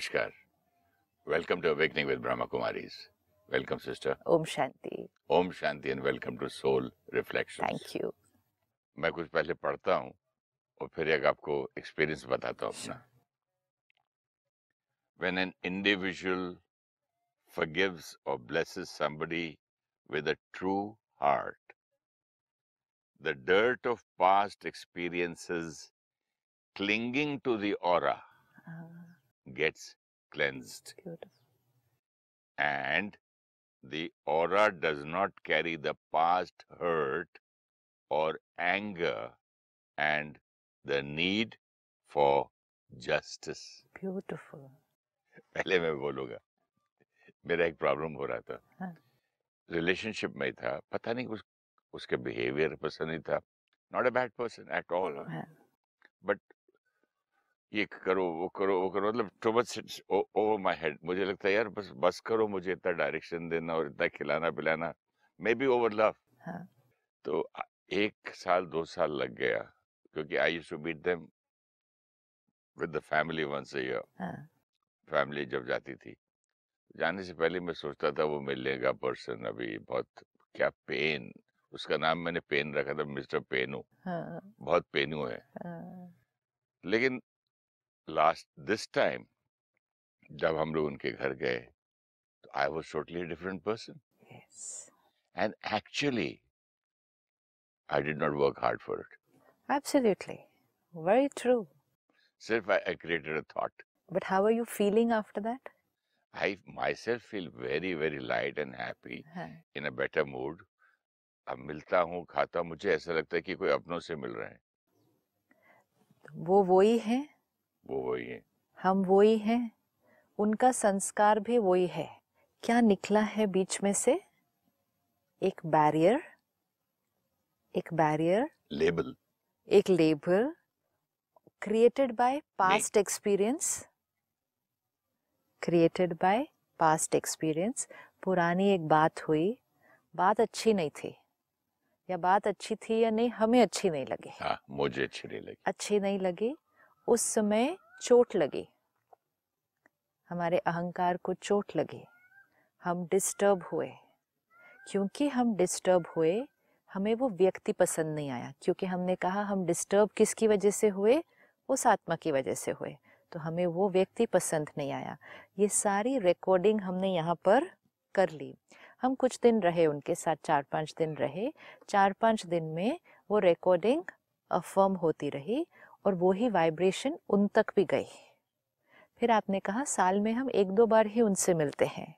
Namaskar. Welcome to Awakening with Brahma Kumaris. Welcome, sister. Om Shanti. Om Shanti and welcome to Soul Reflections. Thank you. मैं कुछ पहले पढ़ता हूँ और फिर एक आपको एक्सपीरियंस बताता हूँ अपना When an individual forgives or blesses somebody with a true heart, the dirt of past experiences clinging to the aura Ah, gets cleansed. beautiful. and the aura does not carry the past hurt or anger and the need for justice. Beautiful. पहले मैं बोलूँगा मेरा एक problem हो रहा था हाँ। Relationship में था पता नहीं उस उसके बिहेवियर पसंद नहीं था not a bad person at all हाँ, बट ये करो वो करो वो करो मतलब too much over my head मुझे लगता है यार बस बस करो मुझे इतना डायरेक्शन देना और इतना खिलाना पिलाना। मे बी ओवर लव हाँ, तो एक साल दो साल लग गया क्योंकि I used to meet them with the family once year family जब जाती थी। जाने से पहले मैं सोचता था वो मिलेगा पर्सन अभी बहुत क्या पेन उसका नाम मैंने पेन रखा था मिस्टर पेनू हाँ, बहुत पेनू है। हाँ, लेकिन लास्ट दिस टाइम जब हम लोग उनके घर गए तो I was totally different person and actually I did not work hard for it Absolutely. Very true. सिर्फ़ I created a thought But how are you feeling after that? I myself feel very very light and happy हाँ, in a better mood अब मिलता हूँ खाता हूँ मुझे ऐसा लगता है कि कोई अपनों से मिल रहे हैं। वो वो ही है। वो वही है। हम वही हैं। उनका संस्कार भी वही है। क्या निकला है बीच में से? एक बैरियर एक बैरियर लेबल एक label created by past experience created by past experience. पुरानी एक बात हुई। बात अच्छी नहीं थी। या बात अच्छी थी या नहीं हमें अच्छी नहीं लगी। हाँ मुझे अच्छी नहीं लगी। अच्छी नहीं लगी। उस समय चोट लगी। हमारे अहंकार को चोट लगी। हम डिस्टर्ब हुए। क्योंकि हम डिस्टर्ब हुए, हमें वो व्यक्ति पसंद नहीं आया। क्योंकि हमने कहा, हम डिस्टर्ब किसकी वजह से हुए? उस आत्मा की वजह से हुए। तो हमें वो व्यक्ति पसंद नहीं आया। ये सारी रिकॉर्डिंग हमने यहाँ पर कर ली। हम कुछ दिन रहे, उनके साथ चार पाँच दिन रहे। चार पाँच दिन में वो रिकॉर्डिंग अफर्म होती रही। और वो ही वाइब्रेशन उन तक भी गई। फिर आपने कहा साल में हम एक दो बार ही उनसे मिलते हैं।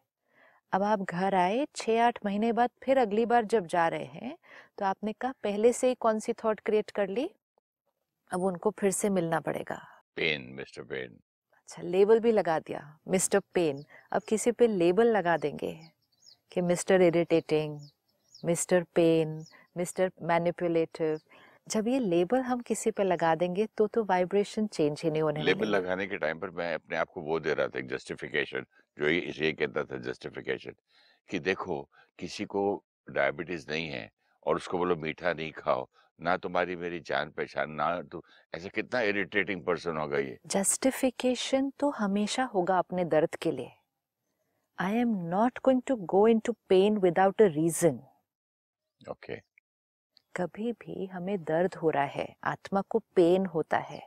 अब आप घर आए छः आठ महीने बाद फिर अगली बार जब जा रहे हैं तो आपने कहा पहले से ही कौन सी थॉट क्रिएट कर ली? अब उनको फिर से मिलना पड़ेगा। पेन मिस्टर पेन अच्छा लेबल भी लगा दिया मिस्टर पेन अब किसी पे लेबल लगा देंगे कि mister irritating mister pain mister manipulative जब ये लेबल हम किसी पे लगा देंगे तो तो वाइब्रेशन चेंज ही नहीं होने लेबल लगाने के टाइम पर मैं अपने आप को वो दे रहा था एक जस्टिफिकेशन जो ये इसे कहता था जस्टिफिकेशन कि देखो किसी को डायबिटीज़ नहीं है और उसको बोलो मीठा नहीं खाओ ना तुम्हारी मेरी जान पहचान ना तो ऐसा कितना इरिटेटिंग पर्सन होगा ये। जस्टिफिकेशन तो हमेशा होगा अपने दर्द के लिए। I am not going to go into pain without a reason okay कभी भी हमें दर्द हो रहा है आत्मा को पेन होता है।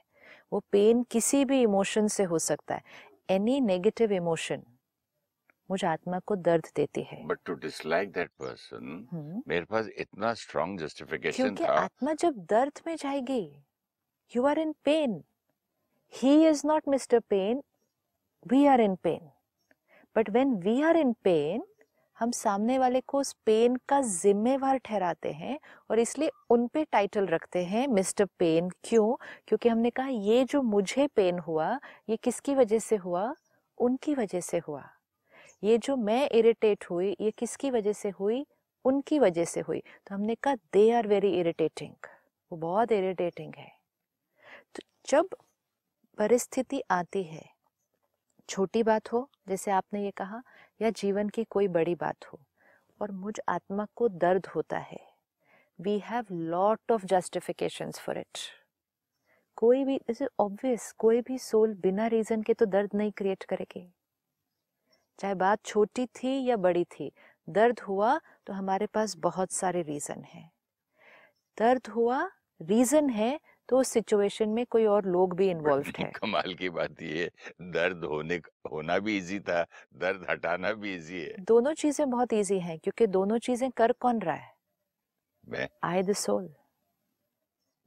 वो पेन किसी भी इमोशन से हो सकता है। एनी नेगेटिव इमोशन मुझे आत्मा को दर्द देती है। But to dislike that person मेरे पास इतना स्ट्रॉन्ग जस्टिफिकेशन क्योंकि था। आत्मा जब दर्द में जाएगी you are in pain he is not mister pain we are in pain but when we are in pain हम सामने वाले को उस पेन का जिम्मेवार ठहराते हैं और इसलिए उन पे टाइटल रखते हैं मिस्टर पेन क्यों? क्योंकि हमने कहा, ये जो मुझे पेन हुआ, ये किसकी वजह से हुआ? उनकी वजह से हुआ। ये जो मैं इरिटेट हुई, ये किसकी वजह से हुई? उनकी वजह से हुई। तो हमने कहा दे आर वेरी इरिटेटिंग वो बहुत इरिटेटिंग है। तो जब परिस्थिति आती है, छोटी बात हो, जैसे आपने ये कहा या जीवन की कोई बड़ी बात हो, और मुझ आत्मा को दर्द होता है। We have lot of justifications for it कोई भी इज़ ऑब्वियस कोई भी सोल बिना रीजन के तो दर्द नहीं क्रिएट करेगी। चाहे बात छोटी थी या बड़ी थी, दर्द हुआ तो हमारे पास बहुत सारे रीजन हैं। दर्द हुआ रीजन है तो उस सिचुएशन में कोई और लोग भी इन्वॉल्व है। कमाल की बात ये दर्द होने होना भी इजी था दर्द हटाना भी इजी है। दोनों चीज़ें बहुत इजी हैं क्योंकि दोनों चीज़ें कर कौन रहा है? मैं आई द सोल।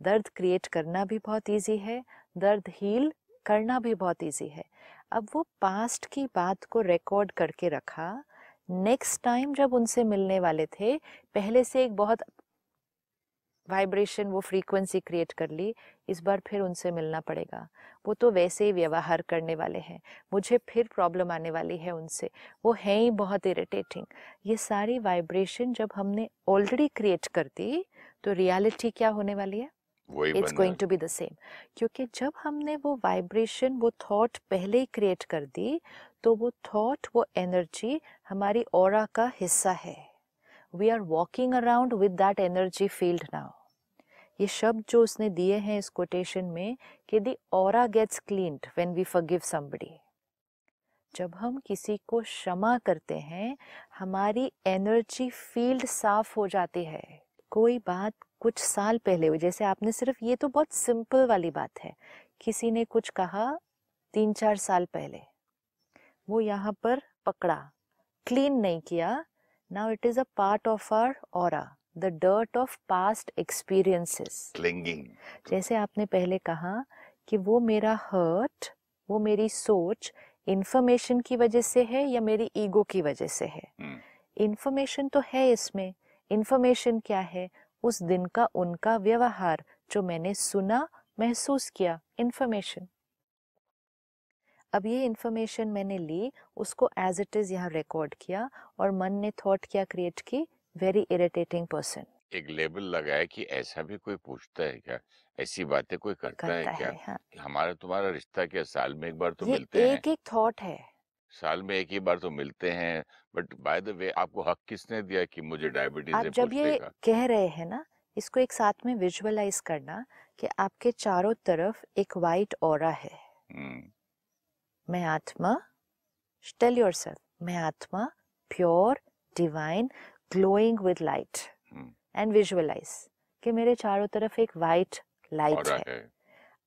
दर्द क्रिएट करना भी बहुत इजी है दर्द हील करना भी बहुत इजी है। अब वो पास्ट की बात को रिकॉर्ड करके रखा। नेक्स्ट टाइम जब उनसे मिलने वाले थे पहले से एक बहुत वाइब्रेशन वो फ्रीक्वेंसी क्रिएट कर ली इस बार फिर उनसे मिलना पड़ेगा। वो तो वैसे ही व्यवहार करने वाले हैं। मुझे फिर प्रॉब्लम आने वाली है उनसे। वो हैं ही बहुत इरिटेटिंग ये सारी वाइब्रेशन जब हमने ऑलरेडी क्रिएट कर दी तो रियलिटी क्या होने वाली है? It's going to be the same क्योंकि जब हमने वो वाइब्रेशन वो थॉट पहले ही क्रिएट कर दी तो वो थॉट वो एनर्जी हमारी और का हिस्सा है। We are walking around with that energy field now ये शब्द जो उसने दिए हैं इस कोटेशन में, कि the aura gets cleaned when we forgive somebody जब हम किसी को क्षमा करते हैं, हमारी एनर्जी फ़ील्ड साफ़ हो जाती है। कोई बात कुछ साल पहले हुई, जैसे आपने सिर्फ़ ये तो बहुत सिंपल वाली बात है, किसी ने कुछ कहा तीन चार साल पहले, वो यहाँ पर पकड़ा क्लीन नहीं किया now it is a part of our aura the dirt of past experiences. Clinging जैसे आपने पहले कहा कि वो मेरा हर्ट वो मेरी सोच इंफॉर्मेशन की वजह से है या मेरी ईगो की वजह से है। Information hmm. तो है इसमें। इंफॉर्मेशन क्या है? उस दिन का उनका व्यवहार जो मैंने सुना महसूस किया इंफॉर्मेशन अब ये इंफॉर्मेशन मैंने ली उसको एज इट इज़ यहाँ रिकॉर्ड किया और मन ने थॉट क्या क्रिएट की वेरी इरिटेटिंग पर्सन एक लेबल लगाया कि ऐसा भी कोई पूछता है क्या? ऐसी बातें कोई करता, करता है क्या? है, हाँ। हमारा तुम्हारा रिश्ता क्या साल में एक बार तो मिलते हैं? एक एक थॉट है। साल में एक ही बार तो मिलते हैं बट बाय द वे आपको हक किसने दिया कि मुझे डायबिटीज़ आप जब ये कह रहे हैं ना इसको एक साथ में विजुअलाइज करना कि आपके चारों तरफ़ एक वाइट ओरा है। hmm. मैं आत्मा टेल योरसेल्फ मैं आत्मा pure divine glowing with light and visualize कि मेरे चारों तरफ़ एक वाइट लाइट है।, है।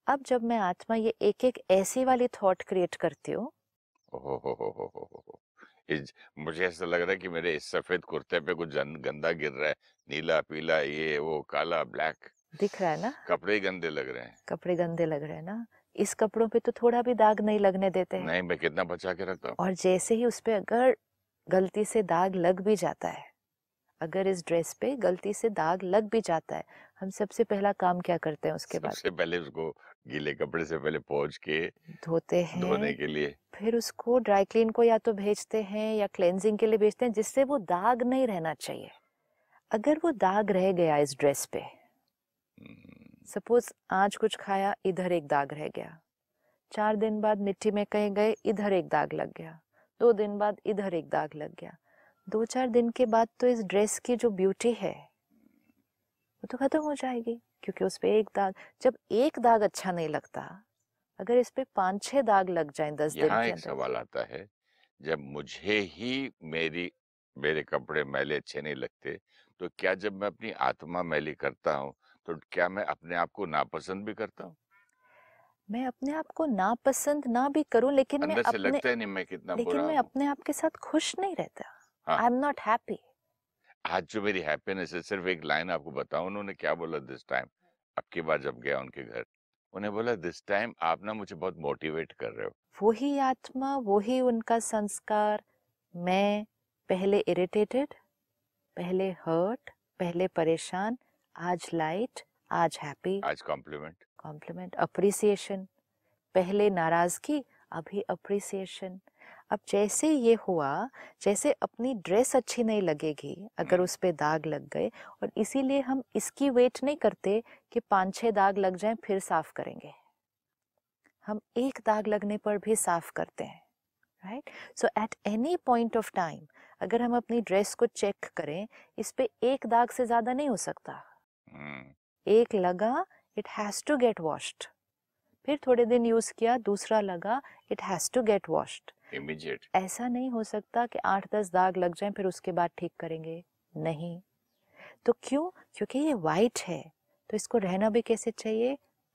अब जब मैं आत्मा ये एक एक ऐसी वाली थॉट क्रिएट करती हूँ। मुझे ऐसा लग रहा है कि मेरे इस सफ़ेद कुर्ते पे कुछ गंदा गिर रहा है। नीला पीला ये वो काला ब्लैक दिख रहा है ना? कपड़े गंदे लग रहे हैं। कपड़े गंदे लग रहे हैं ना? इस कपड़ों पे तो थोड़ा भी दाग नहीं लगने देते हैं। नहीं मैं कितना बचा के रखता हूँ। और जैसे ही उस पे अगर गलती से दाग लग भी जाता है अगर इस ड्रेस पे गलती से दाग लग भी जाता है हम सबसे पहला काम क्या करते हैं उसके बाद? सबसे पहले उसको गीले कपड़े से पहले पहुँच के धोते हैं धोने के लिए। फिर उसको ड्राई क्लीन को या तो भेजते हैं या क्लेंजिंग के लिए भेजते हैं जिससे वो दाग नहीं रहना चाहिए। अगर वो दाग रह गया इस ड्रेस पे सपोज़ हम्म। आज कुछ खाया इधर एक दाग रह गया। चार दिन बाद मिट्टी में कहीं गए इधर एक दाग लग गया। दो दिन बाद इधर एक दाग लग गया। दो चार दिन के बाद तो इस ड्रेस की जो ब्यूटी है वो तो खत्म हो जाएगी। क्योंकि उस पर एक दाग जब एक दाग अच्छा नहीं लगता अगर इस पे पाँच छह दाग लग जाए दस दिन के एक सवाल आता है जब मुझे ही मेरी मेरे कपड़े मैले अच्छे नहीं लगते तो क्या जब मैं अपनी आत्मा मैली करता हूँ तो क्या मैं अपने आप को नापसंद भी करता हूँ? मैं अपने आप को नापसंद ना भी करूँ लेकिन मैं अपने लगता है नहीं मैं कितना लेकिन मैं अपने आप के साथ खुश नहीं रहता। आई एम नॉट हैप्पी आज जो मेरी हैप्पीनेस है सिर्फ़ एक लाइन आपको बताऊँ उन्होंने क्या बोला दिस टाइम अब की बार जब गया उनके घर उन्हें बोला दिस टाइम आप ना मुझे बहुत मोटिवेट कर रहे हो। वही आत्मा वही उनका संस्कार मैं पहले इरिटेटेड पहले हर्ट पहले परेशान आज लाइट आज हैप्पी आज कॉम्प्लीमेंट कॉम्प्लीमेंट अप्रिसिएशन पहले नाराज़गी अभी अप्रिसिएशन अब जैसे ये हुआ जैसे अपनी ड्रेस अच्छी नहीं लगेगी अगर हम्म। उस पर दाग लग गए और इसीलिए हम इसकी वेट नहीं करते कि पाँच छह दाग लग जाएँ फिर साफ़ करेंगे हम एक दाग लगने पर भी साफ़ करते हैं right so at any point of time अगर हम अपनी ड्रेस को चेक करें इस पे एक दाग से ज़्यादा नहीं हो सकता hmm. एक लगा it has to get washed फिर थोड़े दिन यूज़ किया दूसरा लगा it has to get washed immediate ऐसा नहीं हो सकता कि आठ दस दाग लग जाएँ फिर उसके बाद ठीक करेंगे। नहीं। तो क्यों? क्योंकि ये वाइट है। तो इसको रहना भी कैसे चाहिए?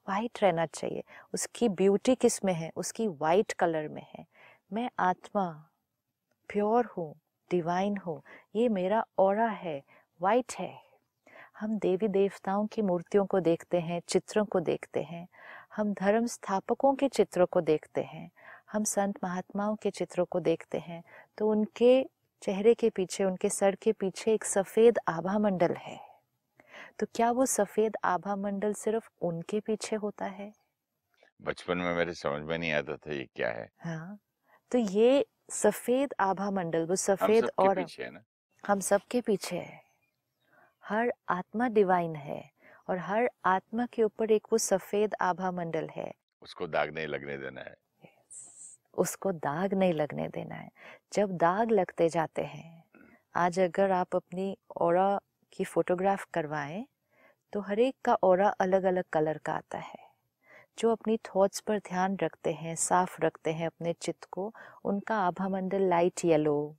वाइट रहना चाहिए। उसकी ब्यूटी किसमें है? उसकी वाइट कलर में है। मैं आत्मा प्योर हूँ डिवाइन हूँ। ये मेरा और है। वाइट है। हम देवी देवताओं की मूर्तियों को देखते हैं चित्रों को देखते हैं। हम धर्म स्थापकों के चित्रों को देखते हैं हम संत महात्माओं के चित्रों को देखते हैं तो उनके चेहरे के पीछे उनके सर के पीछे एक सफ़ेद आभा मंडल है। तो क्या वो सफ़ेद आभा मंडल सिर्फ़ उनके पीछे होता है? बचपन में मेरे समझ में नहीं आता था ये क्या है। हाँ तो ये सफ़ेद आभा मंडल वो सफ़ेद और हम सबके पीछे है। हर आत्मा डिवाइन है। और हर आत्मा के ऊपर एक वो सफ़ेद आभा मंडल है। उसको दाग नहीं लगने देना है। उसको दाग नहीं लगने देना है। जब दाग लगते जाते हैं आज अगर आप अपनी और की फोटोग्राफ करवाएँ तो हर एक का और अलग अलग कलर का आता है। जो अपनी थॉट्स पर ध्यान रखते हैं साफ़ रखते हैं अपने चित्त को उनका आभा मंडल लाइट येलो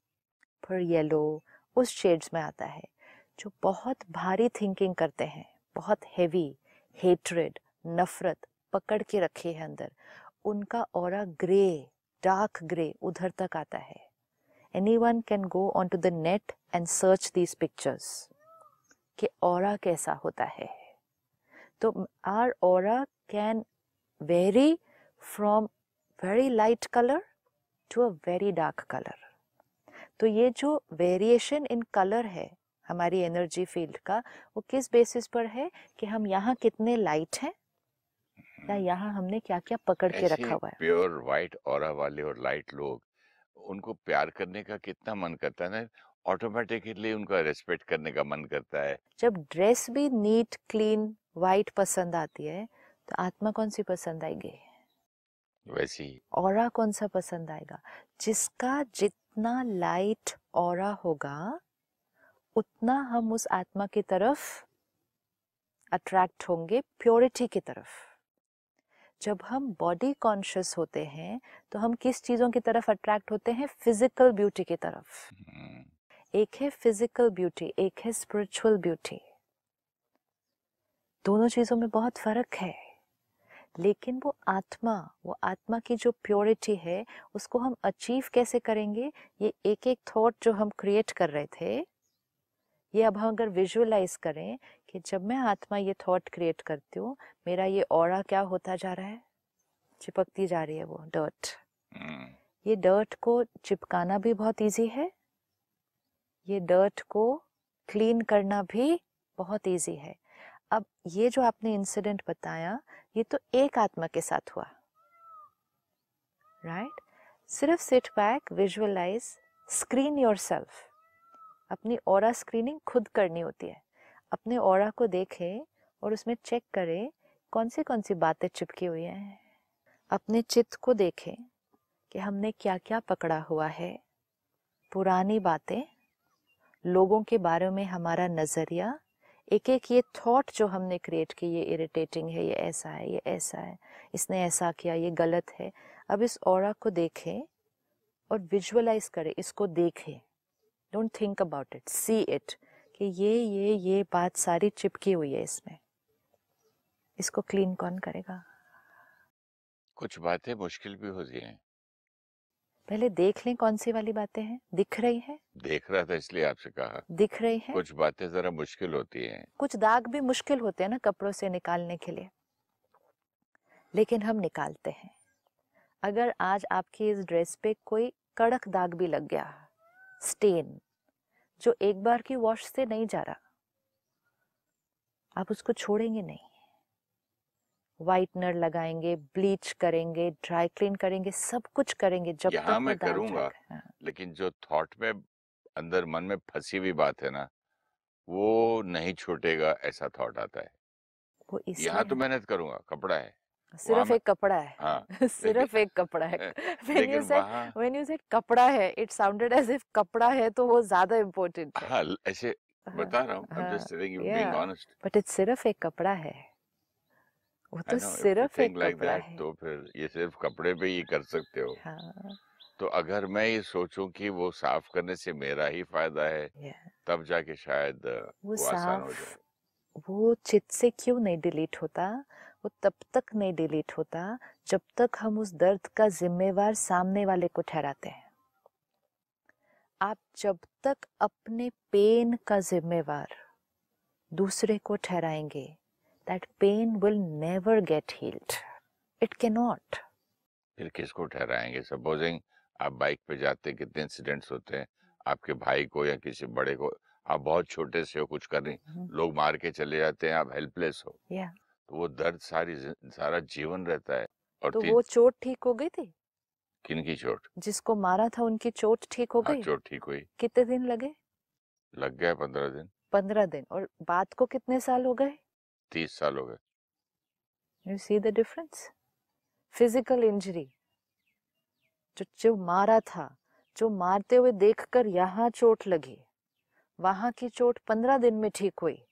फिर येलो उस शेड्स में आता है जो बहुत भारी थिंकिंग करते हैं। बहुत हैवी हेट्रेड नफरत पकड़ के रखे है अंदर। उनका और ग्रे डार्क ग्रे उधर तक आता है। Anyone can go on to the net and search these pictures कि और कैसा होता है। तो our aura can vary from very light colour to a very dark colour तो ये जो वेरिएशन इन कलर है हमारी एनर्जी फ़ील्ड का वो किस बेसिस पर है कि हम यहाँ कितने लाइट हैं या हम्म। यहाँ हमने क्या क्या पकड़ के रखा हुआ है? प्योर व्हाइट और वाले और लाइट लोग उनको प्यार करने का कितना मन करता है ना ऑटोमेटिकली उनका रेस्पेक्ट करने का मन करता है। जब ड्रेस भी नीट क्लीन वाइट पसंद आती है तो आत्मा कौन सी पसंद आएगी? वैसी। और कौन सा पसंद आएगा? जिसका जितना लाइट और होगा उतना हम उस आत्मा की तरफ़ अट्रैक्ट होंगे प्योरिटी की तरफ़। जब हम बॉडी कॉन्शियस होते हैं तो हम किस चीज़ों की तरफ़ अट्रैक्ट होते हैं? फ़िज़िकल ब्यूटी की तरफ़। हम्म। एक है फ़िज़िकल ब्यूटी एक है स्पिरिचुअल ब्यूटी दोनों चीज़ों में बहुत फ़र्क है। लेकिन वो आत्मा वो आत्मा की जो प्योरिटी है उसको हम अचीव कैसे करेंगे? ये एक एक थॉट जो हम क्रिएट कर रहे थे ये अब हम अगर विजुअलाइज करें कि जब मैं आत्मा ये थॉट क्रिएट करती हूँ मेरा ये और क्या होता जा रहा है? चिपकती जा रही है वो डर्ट हम्म। ये डर्ट को चिपकाना भी बहुत इजी है। ये डर्ट को क्लीन करना भी बहुत इजी है। अब ये जो आपने इंसिडेंट बताया ये तो एक आत्मा के साथ हुआ। Right right? सिर्फ़ sit back visualize screen yourself अपनी और स्क्रीनिंग खुद करनी होती है। अपने और को देखें और उसमें चेक करें कौन सी कौन सी बातें चिपकी हुई हैं। अपने चित्त को देखें कि हमने क्या क्या पकड़ा हुआ है। पुरानी बातें, लोगों के बारे में हमारा नज़रिया एक एक ये थॉट जो हमने क्रिएट की, ये इरिटेटिंग है, ये ऐसा है, ये ऐसा है, इसने ऐसा किया, ये गलत है। अब इस और को देखें और विजुअलाइज करें, इसको देखें। Don't think about it see it कि ये ये ये बात सारी चिपकी हुई है इसमें। इसको क्लीन कौन करेगा? कुछ बातें मुश्किल भी होती हैं। पहले देख लें कौन सी वाली बातें हैं। दिख रही है? देख रहा था इसलिए आपसे कहा। दिख रही है? कुछ बातें जरा मुश्किल होती हैं। कुछ दाग भी मुश्किल होते हैं ना कपड़ों से निकालने के लिए। लेकिन हम निकालते हैं। अगर आज आपकी इस ड्रेस पे कोई कड़क दाग भी लग गया स्टेन जो एक बार की वॉश से नहीं जा रहा। आप उसको छोड़ेंगे नहीं। व्हाइटनर लगाएँगे ब्लीच करेंगे ड्राई क्लीन करेंगे सब कुछ करेंगे जब तक मैं करूँगा हाँ। लेकिन जो थॉट में अंदर मन में फंसी हुई बात है ना वो नहीं छूटेगा ऐसा थॉट आता है। वो यहाँ तो मेहनत करूँगा कपड़ा है। सिर्फ़ एक कपड़ा है। हाँ, सिर्फ़ एक कपड़ा है। when you said when you said कपड़ा है it sounded as if कपड़ा है तो वो ज़्यादा इम्पोर्टेंट है। हाँ ऐसे हाँ, बता रहा हूँ I'm just telling you being honest. but it's सिर्फ़ एक कपड़ा है। वो तो know, सिर्फ़ एक like कपड़ा that, है। तो फिर ये सिर्फ़ कपड़े पे ही कर सकते हो। हाँ। तो अगर मैं ये सोचूं कि वो साफ़ करने से मेरा ही फ़ायदा है yeah. तब जाके शायद वो वो आसान हो जाए। वो चित से क्यों नहीं डिलीट होता? वो तब तक नहीं डिलीट होता जब तक हम उस दर्द का जिम्मेवार सामने वाले को ठहराते हैं। आप जब तक अपने पेन का जिम्मेवार दूसरे को ठहराएँगे that pain will never get healed it can not फिर किसको ठहराएँगे? सपोजिंग आप बाइक पे जाते कितने इंसिडेंट्स होते हैं आपके भाई को या किसी बड़े को आप बहुत छोटे से हो कुछ कर नहीं लोग मार के चले जाते हैं आप हेल्पलेस हो। या तो वो दर्द सारी सारा जीवन रहता है। और तो वो चोट ठीक हो गई थी? किन की चोट? जिसको मारा था उनकी चोट ठीक हो हाँ गई? चोट ठीक हुई। कितने दिन लगे? लग गया पंद्रह दिन। पंद्रह दिन और बात को कितने साल हो गए? तीस साल हो गए। You see the difference? Physical injury. जो जो मारा था जो मारते हुए देखकर यहाँ चोट लगी। वहाँ की चोट पंद्रह दिन में ठीक हुई।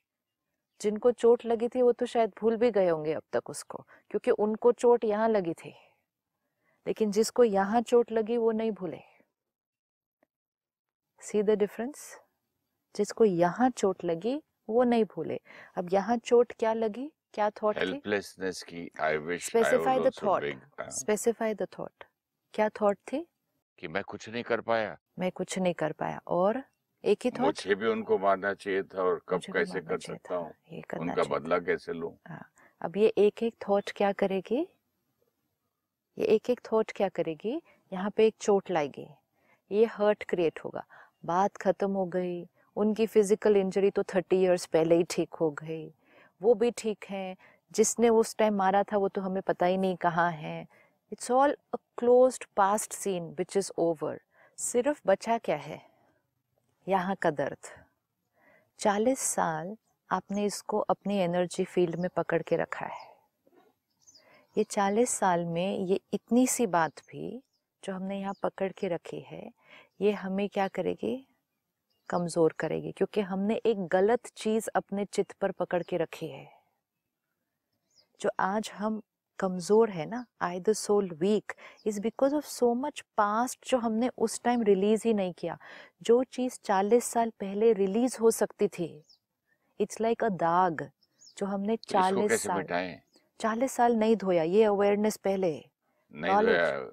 जिनको चोट लगी थी वो तो शायद भूल भी गए होंगे अब तक उसको क्योंकि उनको चोट यहाँ लगी थी। लेकिन जिसको यहाँ चोट लगी वो नहीं भूले। सी द डिफरेंस जिसको यहाँ चोट लगी वो नहीं भूले। अब यहाँ चोट क्या लगी? क्या थॉट हेल्पलेसनेस की I wish Specify the thought. Specify the thought क्या थॉट थी? कि मैं कुछ नहीं कर पाया। मैं कुछ नहीं कर पाया। और? एक ही थॉट? मुझे भी उनको मारना चाहिए था और कब कैसे कर सकता हूँ? उनका बदला कैसे लूँ? अब ये एक एक थॉट क्या करेगी? ये एक एक थॉट क्या करेगी? यहाँ पे एक चोट लाएगी। ये हर्ट क्रिएट होगा। बात खत्म हो गई। उनकी फ़िज़िकल इंजरी तो थर्टी इयर्स पहले ही ठीक हो गई। वो भी ठीक है। जिसने उस टाइम मारा था वो तो हमें पता ही नहीं कहाँ है। It's all a closed past scene which is over सिर्फ़ बचा क्या है? यहाँ का दर्द। चालीस साल आपने इसको अपनी एनर्जी फ़ील्ड में पकड़ के रखा है। ये चालीस साल में ये इतनी सी बात भी जो हमने यहाँ पकड़ के रखी है, ये हमें क्या करेगी? कमज़ोर करेगी, क्योंकि हमने एक गलत चीज़ अपने चित्त पर पकड़ के रखी है। जो आज हम कमज़ोर है ना I the soul weak is because of so much past जो हमने उस टाइम रिलीज़ ही नहीं किया। जो चीज़ चालीस साल पहले रिलीज़ हो सकती थी इट्स लाइक अ दाग जो हमने तो इसको चालीस कैसे साल मिटाएँ? चालीस साल नहीं धोया ये अवेयरनेस पहले नहीं धोया।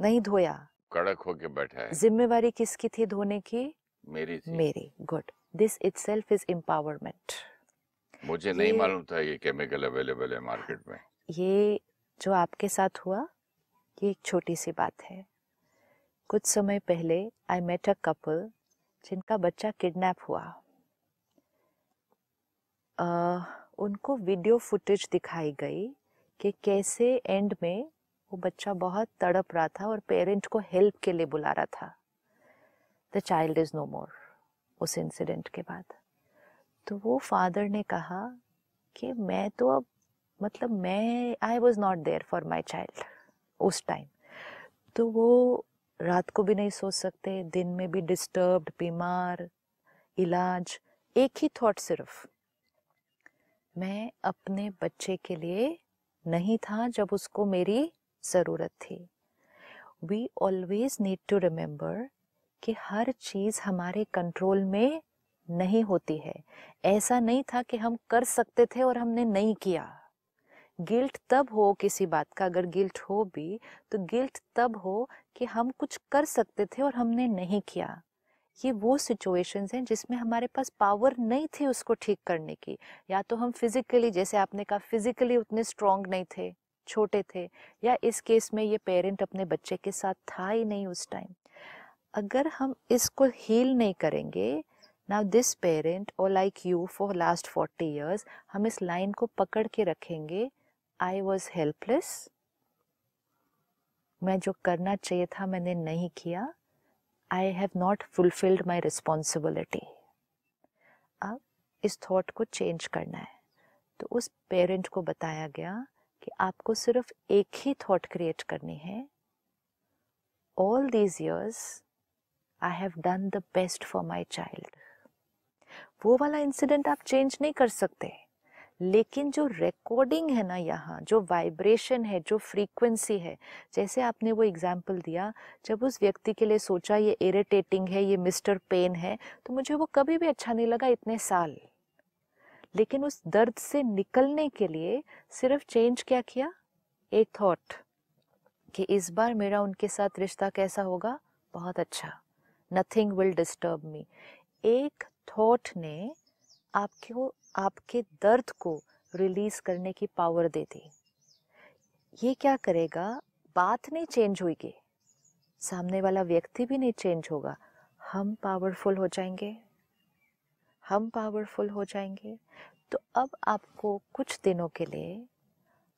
नहीं धोया। कड़क होके बैठा है। जिम्मेवारी किसकी थी धोने की? मेरी थी। मेरी good this itself is empowerment मुझे नहीं मालूम था ये केमिकल अवेलेबल है मार्केट में। ये जो आपके साथ हुआ ये एक छोटी सी बात है। कुछ समय पहले आई मेट अ कपल जिनका बच्चा किडनैप हुआ। अ, उनको वीडियो फुटेज दिखाई गई कि कैसे एंड में वो बच्चा बहुत तड़प रहा था और पेरेंट को हेल्प के लिए बुला रहा था। The child is no more उस इंसिडेंट के बाद। तो वो फादर ने कहा कि मैं तो अब मतलब मैं I was not there for my child उस टाइम तो वो रात को भी नहीं सो सकते, दिन में भी डिस्टर्ब्ड बीमार, इलाज, एक ही थॉट सिर्फ़। मैं अपने बच्चे के लिए नहीं था जब उसको मेरी ज़रूरत थी। We always need to remember कि हर चीज़ हमारे कंट्रोल में नहीं होती है। ऐसा नहीं था कि हम कर सकते थे और हमने नहीं किया। गिल्ट तब हो किसी बात का, अगर गिल्ट हो भी तो गिल्ट तब हो कि हम कुछ कर सकते थे और हमने नहीं किया। ये वो सिचुएशंस हैं जिसमें हमारे पास पावर नहीं थी उसको ठीक करने की। या तो हम फिजिकली जैसे आपने कहा फिजिकली उतने स्ट्रांग नहीं थे, छोटे थे, या इस केस में ये पेरेंट अपने बच्चे के साथ था ही नहीं उस टाइम अगर हम इसको हील नहीं करेंगे नाउ दिस पेरेंट और like you for last forty years हम इस लाइन को पकड़ के रखेंगे आई वॉज़ हेल्पलेस मैं जो करना चाहिए था मैंने नहीं किया। I have not fulfilled my responsibility अब इस थॉट को चेंज करना है। तो उस पेरेंट को बताया गया कि आपको सिर्फ़ एक ही थॉट क्रिएट करनी है। All these years I have done the best for my child वो वाला इंसिडेंट आप चेंज नहीं कर सकते। लेकिन जो रिकॉर्डिंग है ना यहाँ, जो वाइब्रेशन है, जो फ्रीक्वेंसी है, जैसे आपने वो एग्ज़ाम्पल दिया, जब उस व्यक्ति के लिए सोचा ये इरिटेटिंग है, ये मिस्टर पेन है तो मुझे वो कभी भी अच्छा नहीं लगा इतने साल। लेकिन उस दर्द से निकलने के लिए सिर्फ़ चेंज क्या किया? एक थॉट कि इस बार मेरा उनके साथ रिश्ता कैसा होगा? बहुत अच्छा। नथिंग विल डिस्टर्ब मी एक थॉट ने आपको आपके दर्द को रिलीज़ करने की पावर दे दी ये क्या करेगा? बात नहीं चेंज होगी सामने वाला व्यक्ति भी नहीं चेंज होगा। हम पावरफुल हो जाएँगे। हम पावरफुल हो जाएँगे। तो अब आपको कुछ दिनों के लिए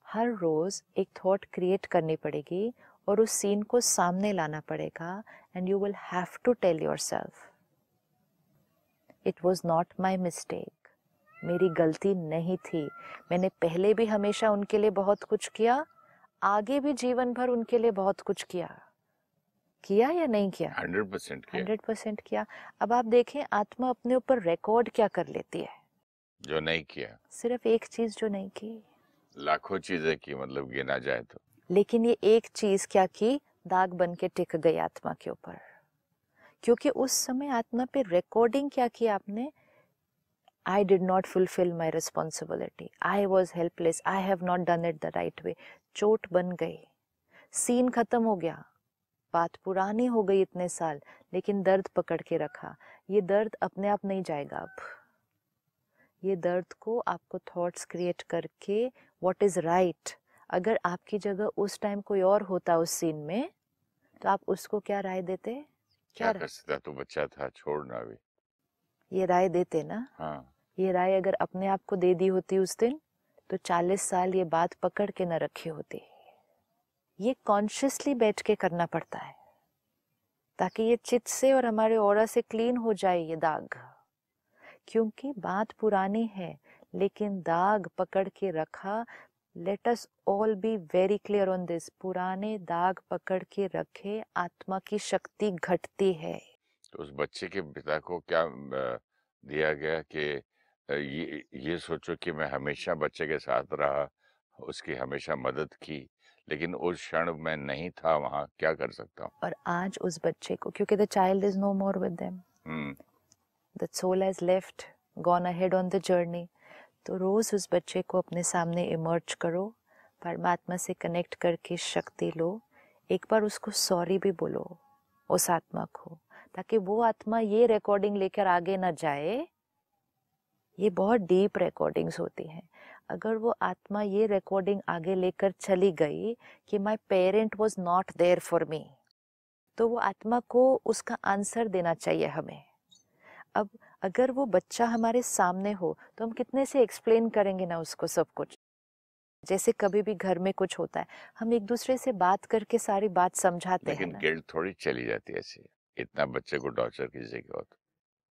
हर रोज़ एक थॉट क्रिएट करनी पड़ेगी और उस सीन को सामने लाना पड़ेगा and you will have to tell yourself it was not my mistake मेरी गलती नहीं थी। मैंने पहले भी हमेशा उनके लिए बहुत कुछ किया आगे भी जीवन भर उनके लिए बहुत कुछ किया। किया या नहीं किया? हंड्रेड परसेंट हंड्रेड परसेंट किया। अब आप देखें आत्मा अपने ऊपर रिकॉर्ड क्या कर लेती है? जो नहीं किया। सिर्फ़ एक चीज़ जो नहीं की। लाखों चीज़ें की मतलब गिना जाए तो। लेकिन ये एक चीज़ क्या की? दाग बन के टिक गई आत्मा के ऊपर। क्योंकि उस समय आत्मा पे रिकॉर्डिंग क्या की आपने? I did not fulfil my responsibility I was helpless I have not done it the right way चोट बन गई। सीन खत्म हो गया। बात पुरानी हो गई इतने साल लेकिन दर्द पकड़ के रखा। ये दर्द अपने आप नहीं जाएगा अब। ये दर्द को आपको थॉट्स क्रिएट करके व्हाट इज़ राइट अगर आपकी जगह उस टाइम कोई और होता उस सीन में तो आप उसको क्या राय देते? क्या, क्या कर सकता तो बच्चा था? छोड़ना भी ये राय देते ना। हाँ। ये राय अगर अपने आप को दे दी होती उस दिन तो चालीस साल ये बात पकड़ के न रखी होती। ये कॉन्शियसली बैठ के करना पड़ता है। ताकि ये चित से और हमारे और से क्लीन हो जाए ये दाग। क्योंकि बात पुरानी है लेकिन दाग पकड़ के रखा let us all be very clear on this पुराने दाग पकड़ के रखे आत्मा की शक्ति घटती है। तो उस बच्चे के पिता को क्या दिया गया कि ये ये सोचो कि मैं हमेशा बच्चे के साथ रहा उसकी हमेशा मदद की लेकिन उस क्षण मैं नहीं था वहाँ क्या कर सकता हूँ? और आज उस बच्चे को क्योंकि the child is no more with them the soul has left gone ahead on the journey तो रोज उस बच्चे को अपने सामने इमर्ज करो परमात्मा से कनेक्ट करके शक्ति लो एक बार उसको सॉरी भी बोलो उस आत्मा को। ताकि वो आत्मा ये रिकॉर्डिंग लेकर आगे ना जाए। ये बहुत डीप रिकॉर्डिंग्स होती हैं। अगर वो आत्मा ये रिकॉर्डिंग आगे लेकर चली गई कि my parent was not there for me तो वो आत्मा को उसका आंसर देना चाहिए हमें। अब अगर वो बच्चा हमारे सामने हो तो हम कितने से एक्सप्लेन करेंगे ना उसको सब कुछ? जैसे कभी भी घर में कुछ होता है हम एक दूसरे से बात करके सारी बात समझाते हैं लेकिन गिल्ट थोड़ी चली जाती है ऐसे। इतना बच्चे को टॉर्चर कीजिए हो तो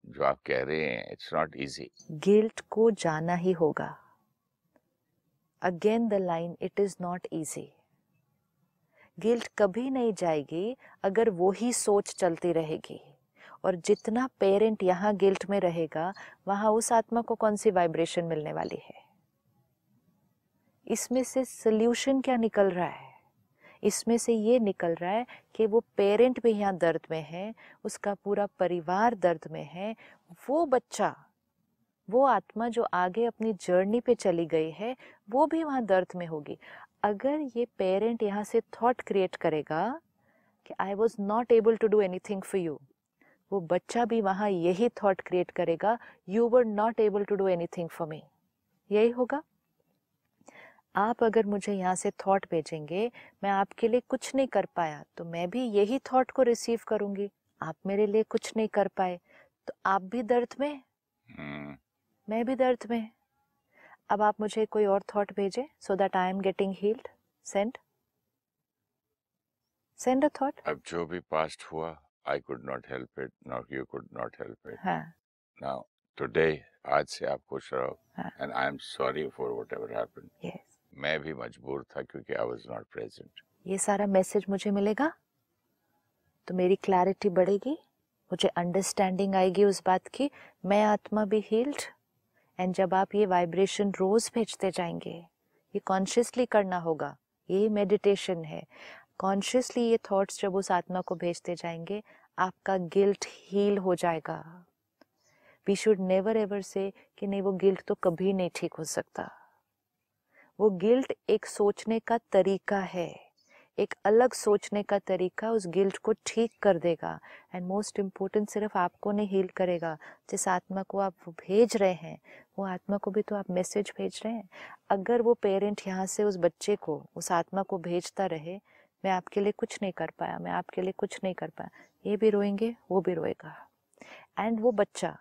जो आप कह रहे हैं इट्स नॉट इजी गिल्ट को जाना ही होगा। Again the line it is not easy guilt कभी नहीं जाएगी अगर वो ही सोच चलती रहेगी। और जितना पेरेंट यहाँ गिल्ट में रहेगा, वहाँ उस आत्मा को कौन सी वाइब्रेशन मिलने वाली है? इसमें से सोल्यूशन क्या निकल रहा है? इसमें से ये निकल रहा है कि वो पेरेंट भी यहाँ दर्द में है, उसका पूरा परिवार दर्द में है, वो बच्चा, वो आत्मा जो आगे अपनी जर्नी पे चली गई है, वो भी वहाँ दर्द में होगी। अगर ये पेरेंट यहाँ से थॉट क्रिएट करेगा कि I was not able to do anything for you वो बच्चा भी वहाँ यही थॉट क्रिएट करेगा you were not able to do anything for me यही होगा। आप अगर मुझे यहाँ से थॉट भेजेंगे मैं आपके लिए कुछ नहीं कर पाया तो मैं भी यही थॉट को रिसीव करूँगी आप मेरे लिए कुछ नहीं कर पाए तो आप भी दर्द में hmm. मैं भी दर्द में अब आप मुझे कोई और थॉट भेजे so that I am getting healed send send a thought अब जो भी पास्ट हुआ I could not help it, nor you could not help it. हाँ. Now, today, आज से आप खुश रहो हाँ. and I am sorry for whatever happened. मैं भी मजबूर था क्योंकि I was not present. ये सारा मैसेज मुझे मिलेगा? तो मेरी क्लैरिटी बढ़ेगी? मुझे अंडरस्टैंडिंग आएगी उस बात की? मैं आत्मा भी हील्ड एंड जब आप ये वाइब्रेशन रोज भेजते जाएँगे, ये कॉन्शियसली करना होगा। ये मेडिटेशन है। कॉन्शियसली ये थॉट्स जब उस आत्मा को भेजते जाएँगे, आपका गिल्ट हील हो जाएगा। वी शुड नेवर एवर से कि नहीं, वो गिल्ट तो कभी नहीं ठीक हो सकता। वो गिल्ट एक सोचने का तरीका है। एक अलग सोचने का तरीका उस गिल्ट को ठीक कर देगा। एंड मोस्ट इम्पोर्टेंट सिर्फ़ आपको नहीं हील करेगा। जिस आत्मा को आप भेज रहे हैं, वो आत्मा को भी तो आप मैसेज भेज रहे हैं। अगर वो पेरेंट यहाँ से उस बच्चे को, उस आत्मा को भेजता रहे, मैं आपके लिए कुछ नहीं कर पाया, मैं आपके लिए कुछ नहीं कर पाया। ये भी रोएँगे, वो भी रोएगा। एंड वो बच्चा,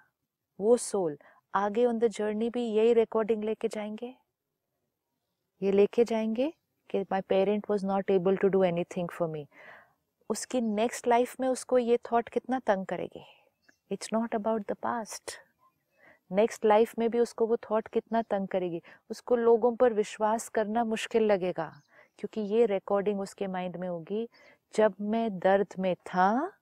वो सोल आगे ऑन द जर्नी भी यही रिकॉर्डिंग लेके जाएँगे? ये लेके जाएँगे कि my parent was not able to do anything for me उसकी नेक्स्ट लाइफ में उसको ये थॉट कितना तंग करेगी? It's not about the past next life में भी उसको वो थॉट कितना तंग करेगी? उसको लोगों पर विश्वास करना मुश्किल लगेगा क्योंकि ये रिकॉर्डिंग उसके माइंड में होगी जब मैं दर्द में था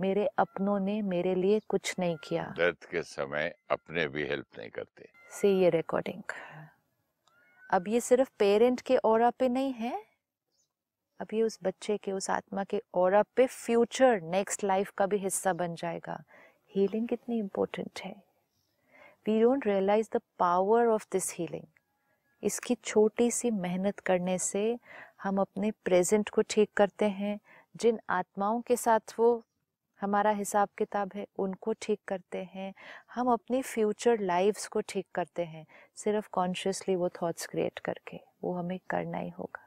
मेरे अपनों ने मेरे लिए कुछ नहीं किया। दर्द के समय अपने भी हेल्प नहीं करते। से ये रिकॉर्डिंग अब ये सिर्फ़ पेरेंट के और पे नहीं है। अब ये उस बच्चे के, उस आत्मा के और पे फ्यूचर, नेक्स्ट लाइफ का भी हिस्सा बन जाएगा। हीलिंग कितनी इम्पोर्टेंट है। We don't realize the power of this healing इसकी छोटी सी मेहनत करने से हम अपने प्रेजेंट को ठीक करते हैं, जिन आत्माओं के साथ वो हमारा हिसाब किताब है उनको ठीक करते हैं हम अपनी फ्यूचर लाइफ्स को ठीक करते हैं सिर्फ़ कॉन्शियसली वो थॉट्स क्रिएट करके वो हमें करना ही होगा।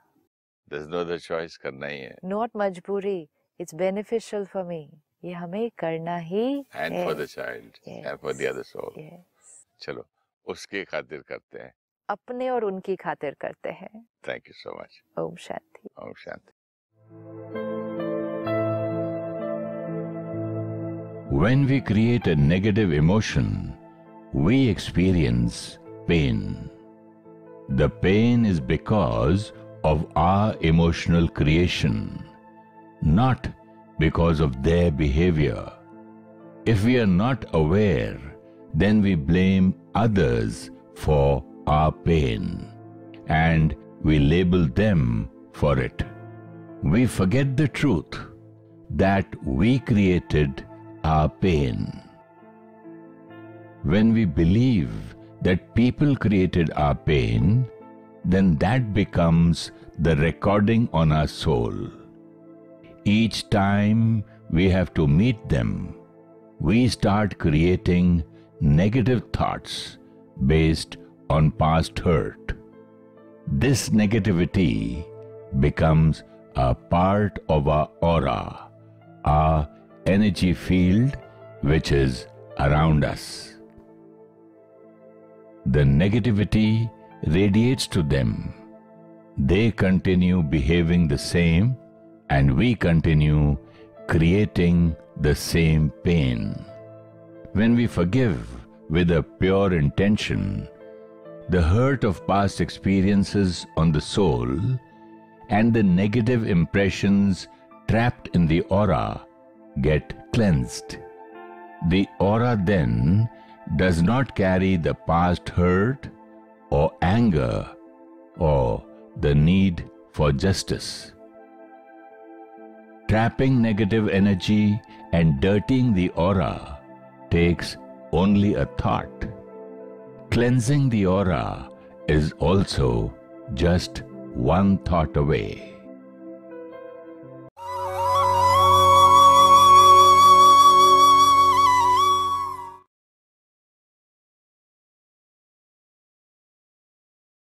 There's no other choice करना ही है। नॉट मजबूरी इट्स बेनिफिशियल फॉर मी ये हमें करना ही and है। for the child Yes. and for the other soul Yes. चलो उसके खातिर करते हैं। अपने और उनकी खातिर करते हैं। Thank you so much Om Shanti. Om Shanti. When we create a negative emotion, we experience pain. The pain is because of our emotional creation, not because of their behavior. If we are not aware, then we blame others for our pain and we label them for it. We forget the truth that we created our pain. When we believe that people created our pain, then that becomes the recording on our soul. Each time we have to meet them, we start creating negative thoughts based on past hurt. This negativity becomes a part of our aura, our energy field which is around us. The negativity radiates to them. They continue behaving the same, and we continue creating the same pain. When we forgive with a pure intention, the hurt of past experiences on the soul and the negative impressions trapped in the aura get cleansed. The aura then does not carry the past hurt or anger or the need for justice. Trapping negative energy and dirtying the aura takes only a thought. Cleansing the aura is also just one thought away.